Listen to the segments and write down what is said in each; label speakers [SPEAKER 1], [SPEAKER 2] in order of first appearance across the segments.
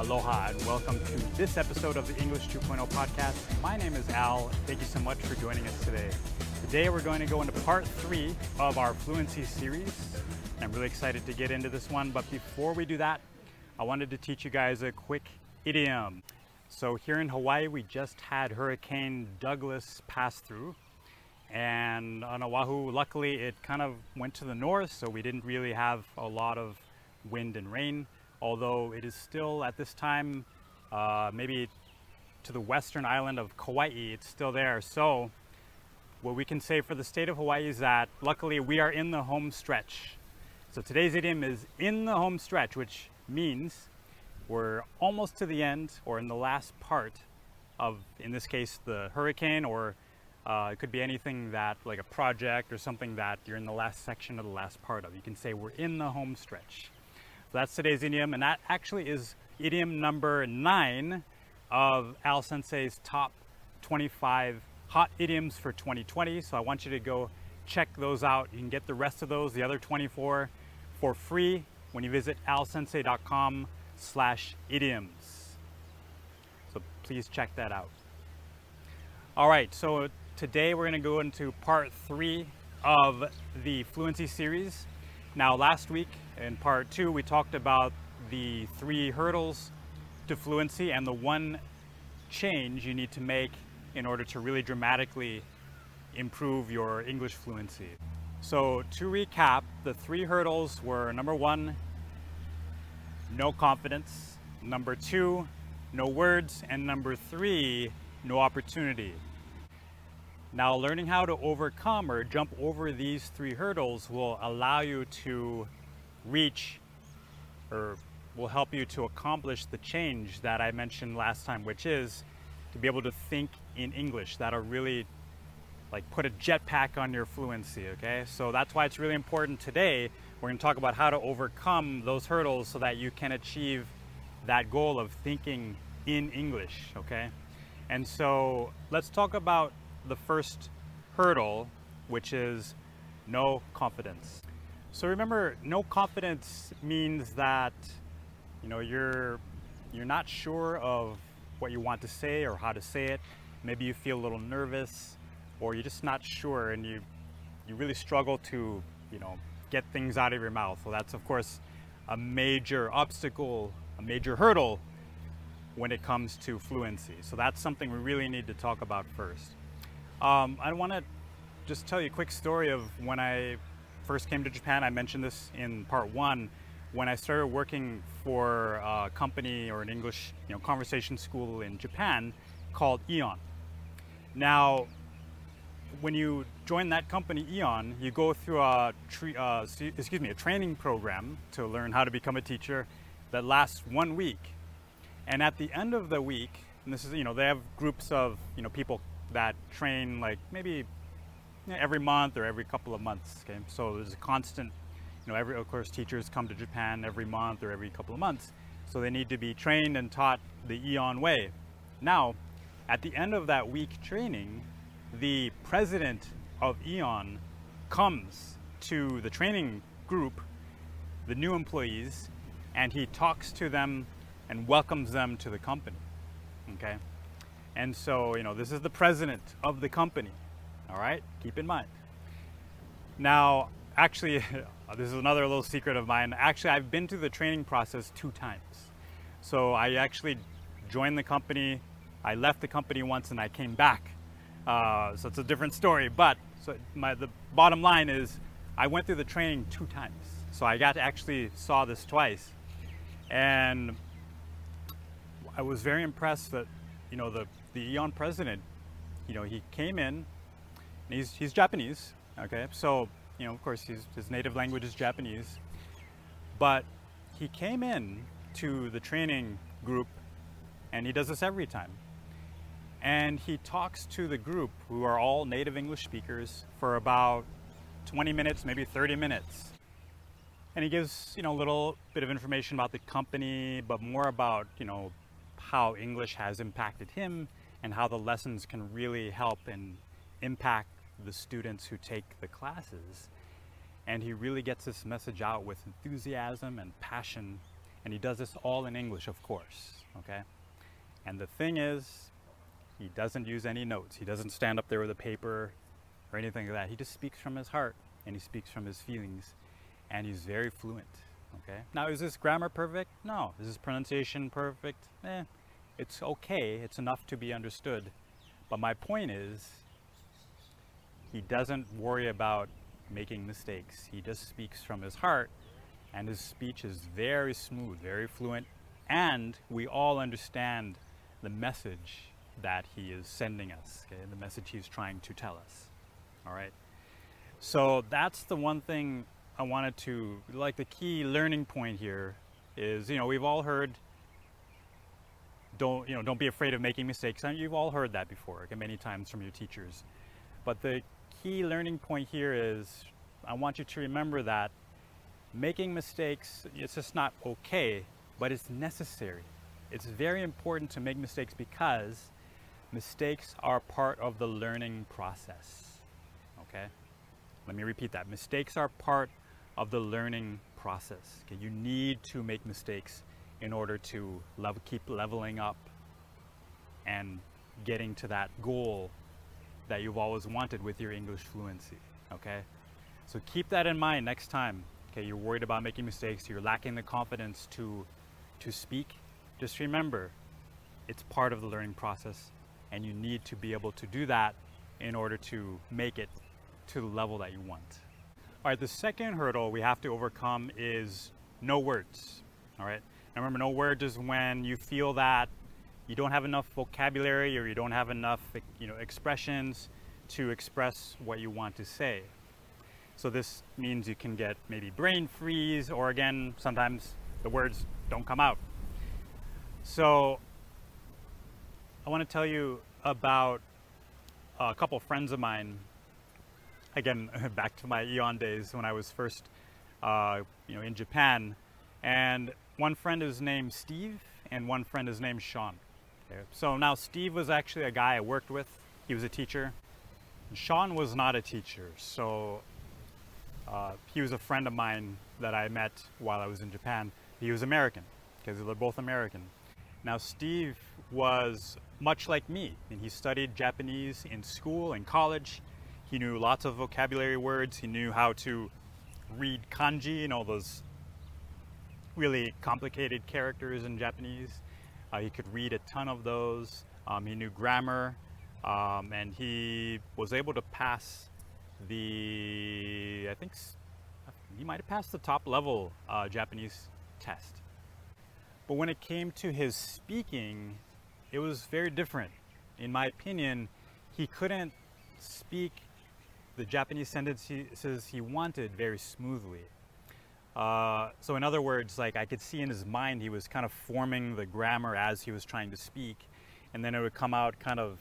[SPEAKER 1] Aloha and welcome to this episode of the English 2.0 podcast. My name is Al. Thank you so much for joining us today. Today we're going to go into part three of our fluency series. I'm really excited to get into this one, but before we do that, I wanted to teach you guys a quick idiom. So here in Hawaii, we just had Hurricane Douglas pass through. And on Oahu, luckily, it kind of went to the north, so we didn't really have a lot of wind and rain although it is still at this time uh, maybe to the western island of Kauai, it's still there. So what we can say for the state of Hawaii is that luckily we are in the home stretch. So today's idiom is in the home stretch, which means we're almost to the end or in the last part of, in this case, the hurricane, or uh, it could be anything that, like a project or something that you're in the last section of the last part of. You can say we're in the home stretch. So that's today's idiom, and that actually is idiom number nine of Al Sensei's top 25 hot idioms for 2020. So I want you to go check those out. You can get the rest of those, the other 24, for free when you visit alsensei.com slash idioms. So please check that out. All right, so today we're gonna go into part three of the fluency series. Now last week in part two, we talked about the three hurdles to fluency and the one change you need to make in order to really dramatically improve your English fluency. So to recap, the three hurdles were number one, no confidence, number two, no words, and number three, no opportunity. Now learning how to overcome or jump over these three hurdles will allow you to reach or will help you to accomplish the change that I mentioned last time, which is to be able to think in English. That'll really like put a jetpack on your fluency, okay? So that's why it's really important today. We're gonna talk about how to overcome those hurdles so that you can achieve that goal of thinking in English, okay? And so let's talk about the first hurdle, which is no confidence. So remember, no confidence means that you know you're you're not sure of what you want to say or how to say it. Maybe you feel a little nervous, or you're just not sure, and you you really struggle to you know get things out of your mouth. So that's of course a major obstacle, a major hurdle when it comes to fluency. So that's something we really need to talk about first. Um, I want to just tell you a quick story of when I first came to Japan, I mentioned this in part one, when I started working for a company or an English you know, conversation school in Japan called AEON. Now, when you join that company, AEON, you go through a tre- uh, excuse me a training program to learn how to become a teacher that lasts one week. And at the end of the week, and this is you know they have groups of you know people that train like maybe every month or every couple of months. Okay, so there's a constant, you know, every of course teachers come to Japan every month or every couple of months, so they need to be trained and taught the AEON way. Now, at the end of that week training, the president of AEON comes to the training group, the new employees, and he talks to them and welcomes them to the company. Okay? And so, you know, this is the president of the company. All right, keep in mind. Now, actually, this is another little secret of mine. Actually, I've been through the training process two times. So I actually joined the company, I left the company once, and I came back. Uh, so it's a different story. But so my, the bottom line is, I went through the training two times. So I got to actually saw this twice, and I was very impressed that you know the the AEON president, you know, he came in he's, he's Japanese, okay? So, you know, of course, his native language is Japanese. But he came in to the training group, and he does this every time. And he talks to the group, who are all native English speakers, for about 20 minutes, maybe 30 minutes. And he gives, you know, a little bit of information about the company, but more about, you know, how English has impacted him and how the lessons can really help and impact the students who take the classes. And he really gets this message out with enthusiasm and passion. And he does this all in English, of course, okay? And the thing is, he doesn't use any notes. He doesn't stand up there with a paper or anything like that. He just speaks from his heart and he speaks from his feelings and he's very fluent, okay? Now, is this grammar perfect? No. Is this pronunciation perfect? Eh, it's okay. It's enough to be understood. But my point is, he doesn't worry about making mistakes. He just speaks from his heart, and his speech is very smooth, very fluent, and we all understand the message that he is sending us, okay, the message he's trying to tell us. All right. So that's the one thing I wanted to like the key learning point here is, you know, we've all heard don't, you know, don't be afraid of making mistakes. And you've all heard that before, many times from your teachers. But the key learning point here is I want you to remember that making mistakes, it's just not okay, but it's necessary. It's very important to make mistakes because mistakes are part of the learning process. Okay? Let me repeat that. Mistakes are part of the learning process. Okay? You need to make mistakes in order to keep leveling up and getting to that goal that you've always wanted with your English fluency. Okay? So keep that in mind next time. Okay, you're worried about making mistakes, you're lacking the confidence to to speak. Just remember, it's part of the learning process and you need to be able to do that in order to make it to the level that you want. All right, the second hurdle we have to overcome is no words. All right, and remember, no words is when you feel that you don't have enough vocabulary or you don't have enough, you know, expressions to express what you want to say. So this means you can get maybe brain freeze, or again, sometimes the words don't come out. So I want to tell you about a couple friends of mine. Again, back to my AEON days when I was first, uh, you know, in Japan, and one friend is named Steve, and one friend is named Sean. So now Steve was actually a guy I worked with. He was a teacher. Sean was not a teacher, so uh, he was a friend of mine that I met while I was in Japan. He was American because they're both American. Now Steve was much like me, and he studied Japanese in school and college. He knew lots of vocabulary words. He knew how to read kanji and all those really complicated characters in Japanese. Uh, he could read a ton of those. Um, he knew grammar, um, and he was able to pass the, I think he might have passed the top level uh, Japanese test. But when it came to his speaking, it was very different. In my opinion, he couldn't speak the Japanese sentences he wanted very smoothly. Uh, so in other words, like I could see in his mind, he was kind of forming the grammar as he was trying to speak, and then it would come out kind of,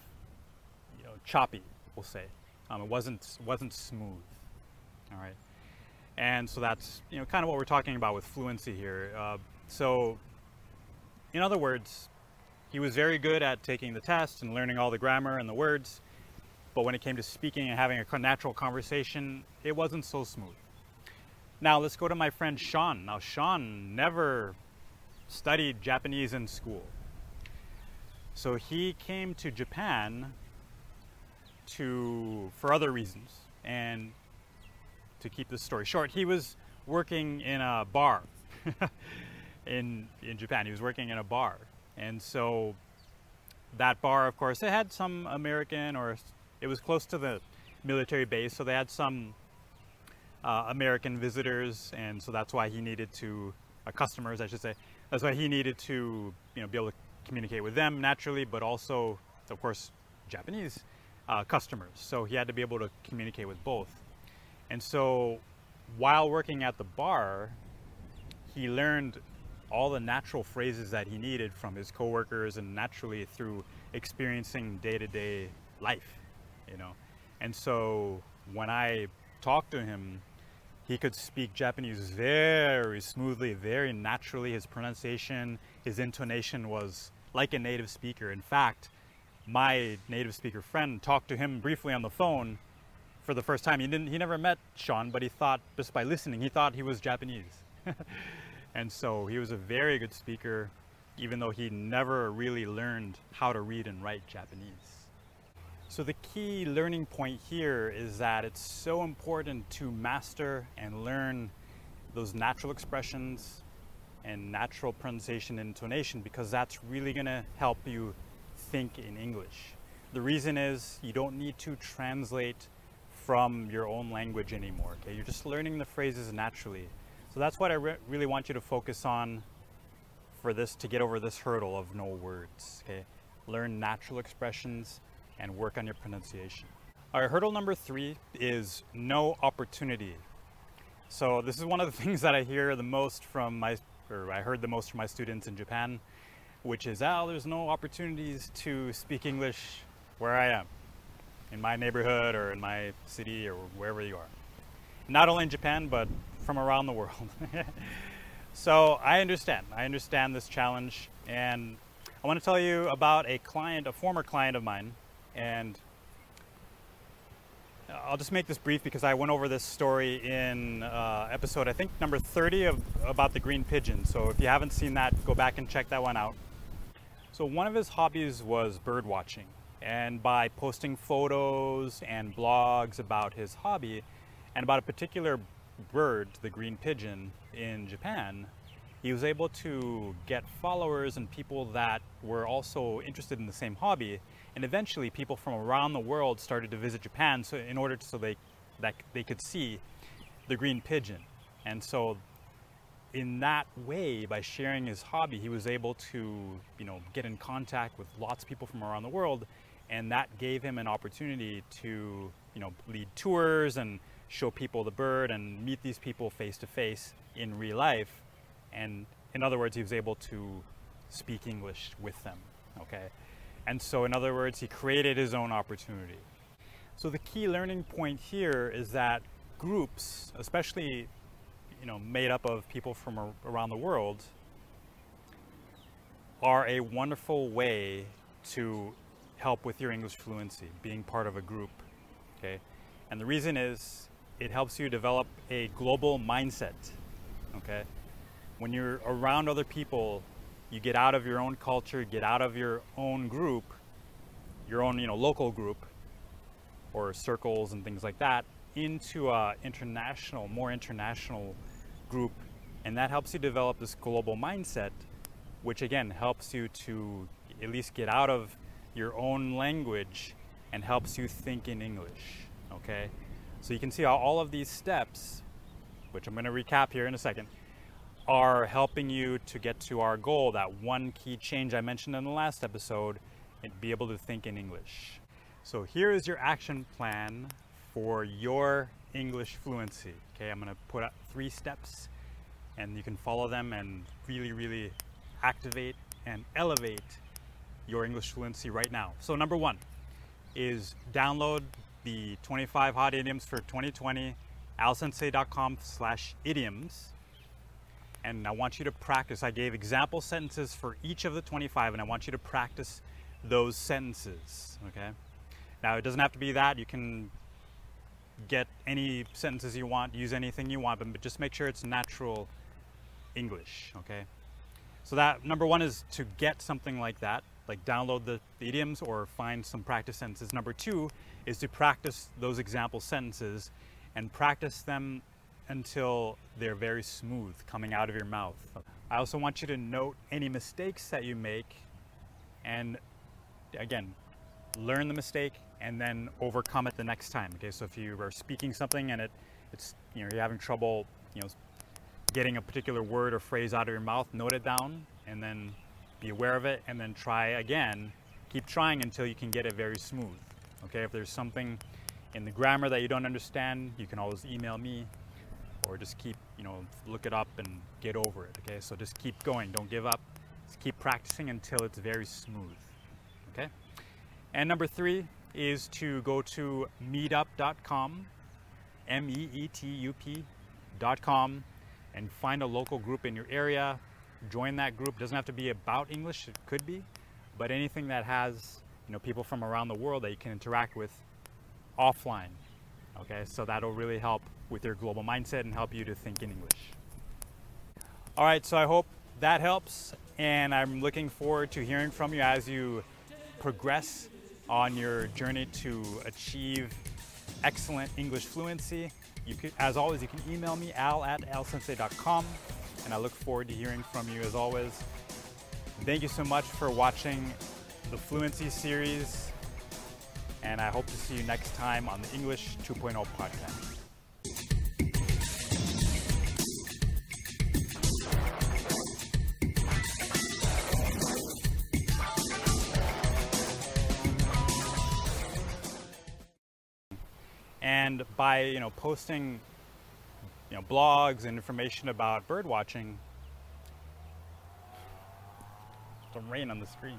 [SPEAKER 1] you know, choppy. We'll say, um, it wasn't wasn't smooth. All right, and so that's you know kind of what we're talking about with fluency here. Uh, so, in other words, he was very good at taking the test and learning all the grammar and the words, but when it came to speaking and having a natural conversation, it wasn't so smooth. Now let's go to my friend Sean. Now Sean never studied Japanese in school. So he came to Japan to for other reasons. And to keep this story short, he was working in a bar in in Japan. He was working in a bar. And so that bar of course it had some American or it was close to the military base, so they had some uh, American visitors, and so that's why he needed to uh, customers, I should say. That's why he needed to you know be able to communicate with them naturally, but also, of course, Japanese uh, customers. So he had to be able to communicate with both. And so, while working at the bar, he learned all the natural phrases that he needed from his coworkers and naturally through experiencing day-to-day life, you know. And so when I talked to him he could speak Japanese very smoothly, very naturally. His pronunciation, his intonation was like a native speaker. In fact, my native speaker friend talked to him briefly on the phone for the first time. He didn't he never met Sean, but he thought just by listening, he thought he was Japanese. And so he was a very good speaker, even though he never really learned how to read and write Japanese. So the key learning point here is that it's so important to master and learn those natural expressions and natural pronunciation and intonation because that's really going to help you think in English. The reason is you don't need to translate from your own language anymore. Okay, you're just learning the phrases naturally. So that's what I re- really want you to focus on for this to get over this hurdle of no words. Okay, learn natural expressions and work on your pronunciation. All right, hurdle number three is no opportunity. So this is one of the things that I hear the most from my, or I heard the most from my students in Japan, which is, Al, there's no opportunities to speak English where I am in my neighborhood or in my city or wherever you are. Not only in Japan, but from around the world. so I understand. I understand this challenge. And I want to tell you about a client, a former client of mine. And I'll just make this brief because I went over this story in uh, episode, I think, number 30 of about the green pigeon. So if you haven't seen that, go back and check that one out. So one of his hobbies was bird watching. And by posting photos and blogs about his hobby and about a particular bird, the green pigeon, in Japan, he was able to get followers and people that were also interested in the same hobby. And eventually, people from around the world started to visit Japan so in order to, so they that they could see the green pigeon. And so, in that way, by sharing his hobby, he was able to you know get in contact with lots of people from around the world and that gave him an opportunity to you know lead tours and show people the bird and meet these people face to face in real life and in other words he was able to speak english with them okay and so in other words he created his own opportunity so the key learning point here is that groups especially you know made up of people from around the world are a wonderful way to help with your English fluency, being part of a group. Okay? And the reason is it helps you develop a global mindset. Okay? When you're around other people, you get out of your own culture, get out of your own group, your own, you know, local group or circles and things like that into a international, more international group and that helps you develop this global mindset which again helps you to at least get out of your own language and helps you think in English. Okay? So you can see how all of these steps, which I'm going to recap here in a second, are helping you to get to our goal that one key change I mentioned in the last episode and be able to think in English. So here is your action plan for your English fluency. Okay, I'm to put up three steps and you can follow them and really, really activate and elevate your English fluency right now. So number one is download the 25 hot idioms for 2020 alsensei.com slash idioms and I want you to practice. I gave example sentences for each of the 25 and I want you to practice those sentences, okay? Now it doesn't have to be that. You can get any sentences you want, use anything you want, but just make sure it's natural English, okay? So that number one is to get something like that like download the, the idioms or find some practice sentences. Number two is to practice those example sentences and practice them until they're very smooth coming out of your mouth. I also want you to note any mistakes that you make and again, learn the mistake and then overcome it the next time. Okay, so if you are speaking something and it, it's you know you're having trouble, you know, getting a particular word or phrase out of your mouth, note it down and then be aware of it, and then try again. Keep trying until you can get it very smooth. Okay, if there's something in the grammar that you don't understand, you can always email me or just keep, you know, look it up and get over it. Okay, so just keep going, don't give up. Just keep practicing until it's very smooth. Okay, and number three is to go to meetup.com, M E E T U P.com, and find a local group in your area join that group. Doesn't have to be about English, it could be, but anything that has you know people from around the world that you can interact with offline. Okay, so that'll really help with your global mindset and help you to think in English. All right, so I hope that helps, and I'm looking forward to hearing from you as you progress on your journey to achieve excellent English fluency. You as always, you can email me al at alsensei.com, and I look forward to hearing from you as always. Thank you so much for watching the Fluency series, and I hope to see you next time on the English 2.0 podcast. and by you know posting you know blogs and information about bird watching the rain on the screen